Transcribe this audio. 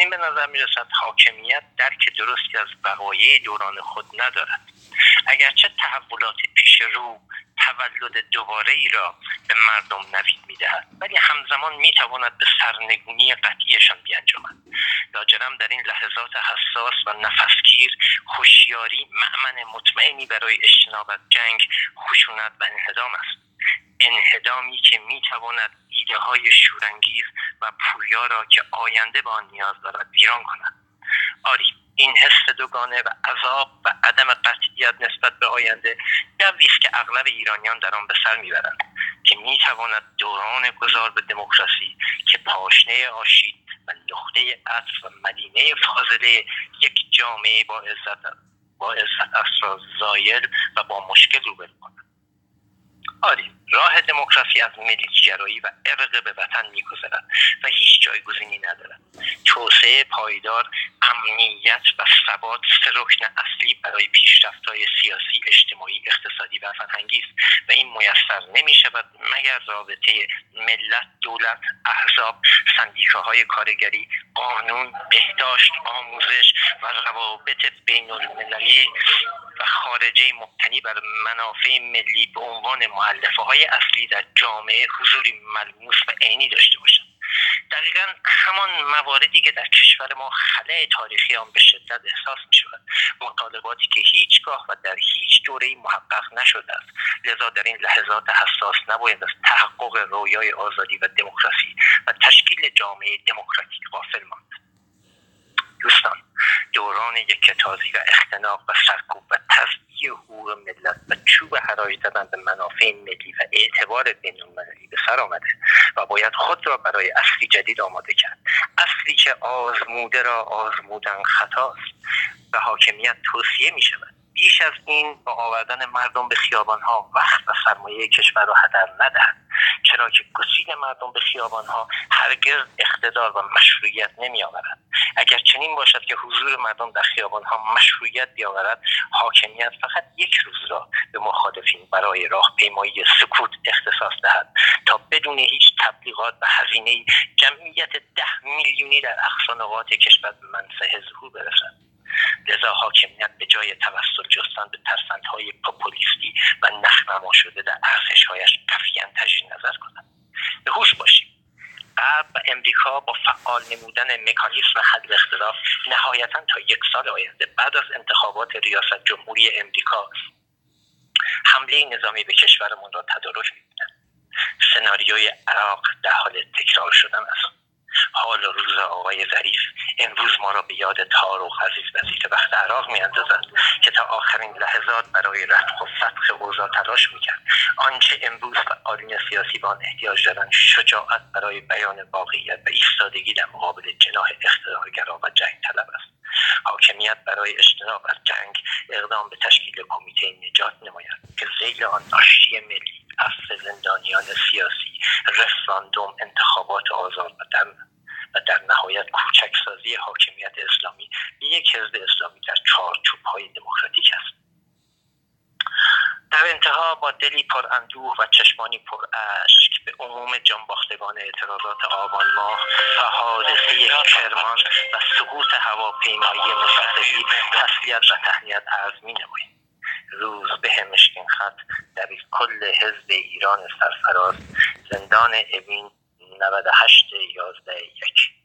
چنین به نظر می‌رسد حاکمیت درک درستی از وقایع دوران خود ندارد. اگرچه تحولات پیش رو تولد دوباره ای را به مردم نوید می‌دهد ولی همزمان می‌تواند به سرنگونی قطعیشان بیانجامد. لاجرم در این لحظات حساس و نفسگیر هوشیاری معمن مطمئنی برای اجتناب از جنگ خشونت و انهدام است. انهدامی که می‌تواند ایده های شورانگیز و پویا را که آینده به آن نیاز دارد ویران کند. آری این حس دوگانه و عذاب و عدم قطعیت نسبت به آینده جوی است که اغلب ایرانیان در آن به سر می‌برند که می‌تواند دوران گذار به دموکراسی که پاشنه آشید و نقطه عطف و مدینه فاضله یک جامعه با عزت با عزت را زایل و با مشکل روبرو کند. آری راه دموکراسی از ملیتگرایی و ارق به وطن میگذرد و هیچ جایگزینی ندارد. توسعه پایدار امنیت و ثبات سه رکن اصلی برای پیشرفتهای سیاسی اجتماعی اقتصادی و فرهنگی است. و این میسر نمی شود مگر رابطه ملت دولت احزاب سندیکاهای کارگری قانون بهداشت آموزش و روابط بین المللی و خارجه مبتنی بر منافع ملی به عنوان معلفه های اصلی در جامعه حضوری ملموس و عینی داشته باشند دقیقا همان مواردی که در کشور ما خلع تاریخی آن به شدت احساس می شود مطالباتی که هیچگاه و در هیچ دوره محقق نشده است. لذا در این لحظات حساس نباید از تحقق رویای آزادی و دموکراسی و تشکیل جامعه دموکراتیک غافل ماند. دوستان دوران یک کتازی و اختناق و سرکوب و تزدیه حقوق ملت و چوب هرایی زدن به منافع ملی و اعتبار بین المللی به سر آمده و باید خود را برای اصلی جدید آماده کرد. اصلی که آزموده را آزمودن خطاست و حاکمیت توصیه می شود. بیش از این با آوردن مردم به ها وقت و سرمایه کشور را هدر ندهد. چرا که گسیل مردم به ها هرگز اقتدار و مشروعیت نمی آورد اگر چنین باشد که حضور مردم در ها مشروعیت بیاورد حاکمیت فقط یک روز را به مخالفین برای راهپیمایی سکوت اختصاص دهد تا بدون هیچ تبلیغات و هزینه جمعیت ده میلیونی در اقصا کشور به منصه ظهور برسد. لذا حاکمیت به جای توسل جستن به ترفندهای پوپولیستی و نخنما شده در ارزشهایش قفیا تجدید نظر کند به هوش باشیم. و امریکا با فعال نمودن مکانیسم حل اختلاف نهایتا تا یک سال آینده بعد از انتخابات ریاست جمهوری امریکا حمله نظامی به کشورمان را تدارک می‌بینند سناریوی عراق در حال تکرار شدن است. حال روز آقای ظریف امروز ما را به یاد تاروخ عزیز وزیر وقت عراق میاندازد که تا آخرین لحظات برای رفع و فتح اوضاع تلاش می‌کرد. آنچه امروز فعالین سیاسی به آن احتیاج دارند شجاعت برای بیان واقعیت و ایستادگی در مقابل جناح اقتدارگرا و جنگ طلب است. حاکمیت برای اجتناب از جنگ اقدام به تشکیل کمیته نجات نماید که زیل آن آشتی ملی عفو زندانیان سیاسی رفراندوم انتخابات آزاد و در و در نهایت کوچکسازی حاکمیت اسلامی یک حزب اسلامی در چارچوب های دموکراتیک است. در انتها با دلی پر اندوه و چشمانی پر اشک به عموم جانباختگان اعتراضات آبان ماه و حادثه کرمان و سقوط هواپیمایی مصدقی تسلیت و تهنیت عرض می نماییم روز به مشکین خط در کل حزب ایران سرفراز زندان اوین 98 11 1